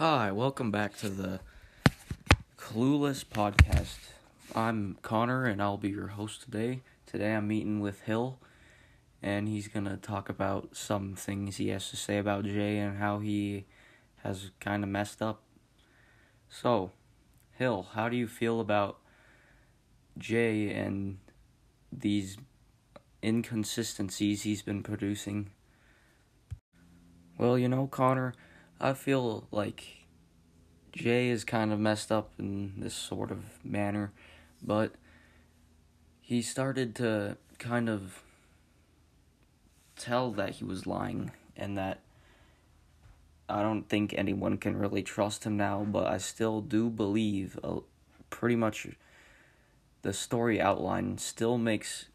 Hi, welcome back to the Clueless Podcast. I'm Connor and I'll be your host today. Today I'm meeting with Hill and he's going to talk about some things he has to say about Jay and how he has kind of messed up. So, Hill, how do you feel about Jay and these inconsistencies he's been producing? Well, you know, Connor, I feel like Jay is kind of messed up in this sort of manner, but he started to kind of tell that he was lying and that I don't think anyone can really trust him now, but I still do believe uh, pretty much the story outline still makes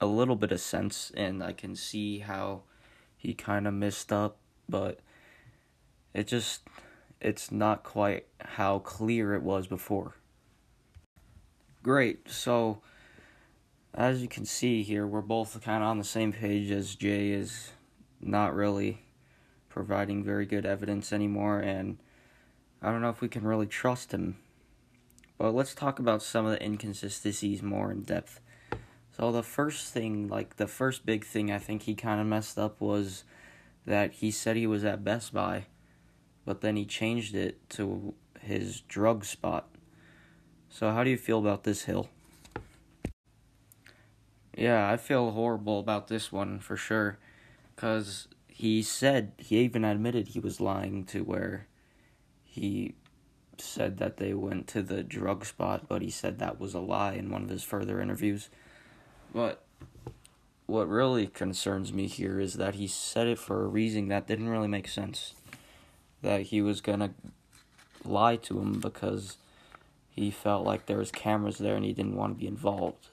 a little bit of sense, and I can see how he kind of messed up, but it just it's not quite how clear it was before. Great. So as you can see here, we're both kind of on the same page as Jay is not really providing very good evidence anymore and I don't know if we can really trust him. But let's talk about some of the inconsistencies more in depth. So the first thing, like the first big thing I think he kind of messed up was that he said he was at Best Buy but then he changed it to his drug spot. So, how do you feel about this hill? Yeah, I feel horrible about this one for sure. Because he said, he even admitted he was lying to where he said that they went to the drug spot, but he said that was a lie in one of his further interviews. But what really concerns me here is that he said it for a reason that didn't really make sense that he was gonna lie to him because he felt like there was cameras there and he didn't want to be involved.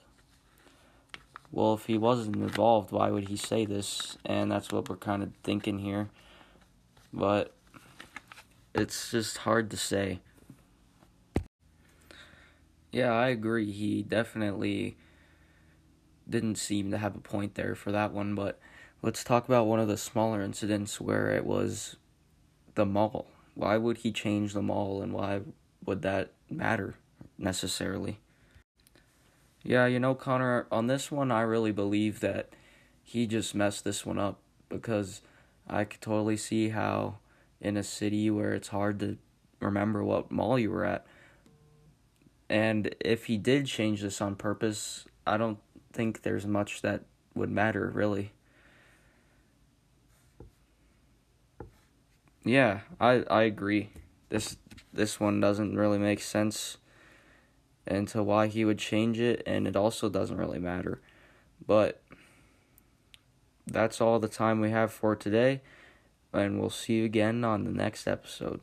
Well, if he wasn't involved, why would he say this? And that's what we're kind of thinking here. But it's just hard to say. Yeah, I agree. He definitely didn't seem to have a point there for that one, but let's talk about one of the smaller incidents where it was the mall. Why would he change the mall and why would that matter necessarily? Yeah, you know, Connor, on this one, I really believe that he just messed this one up because I could totally see how in a city where it's hard to remember what mall you were at. And if he did change this on purpose, I don't think there's much that would matter, really. Yeah, I I agree. This this one doesn't really make sense into why he would change it and it also doesn't really matter. But that's all the time we have for today and we'll see you again on the next episode.